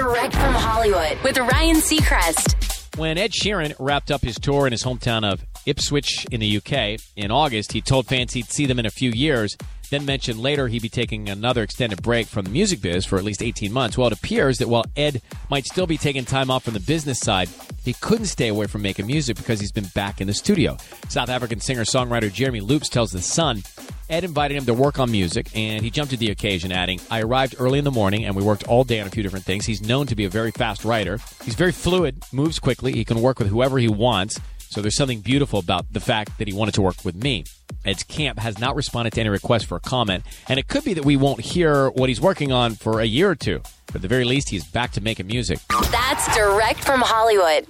Direct from Hollywood with Ryan Seacrest. When Ed Sheeran wrapped up his tour in his hometown of Ipswich in the UK in August, he told fans he'd see them in a few years, then mentioned later he'd be taking another extended break from the music biz for at least 18 months. Well, it appears that while Ed might still be taking time off from the business side, he couldn't stay away from making music because he's been back in the studio. South African singer songwriter Jeremy Loops tells The Sun Ed invited him to work on music, and he jumped at the occasion, adding, I arrived early in the morning, and we worked all day on a few different things. He's known to be a very fast writer. He's very fluid, moves quickly, he can work with whoever he wants. So there's something beautiful about the fact that he wanted to work with me. Ed's camp has not responded to any request for a comment, and it could be that we won't hear what he's working on for a year or two. But at the very least, he's back to making music. That's direct from Hollywood.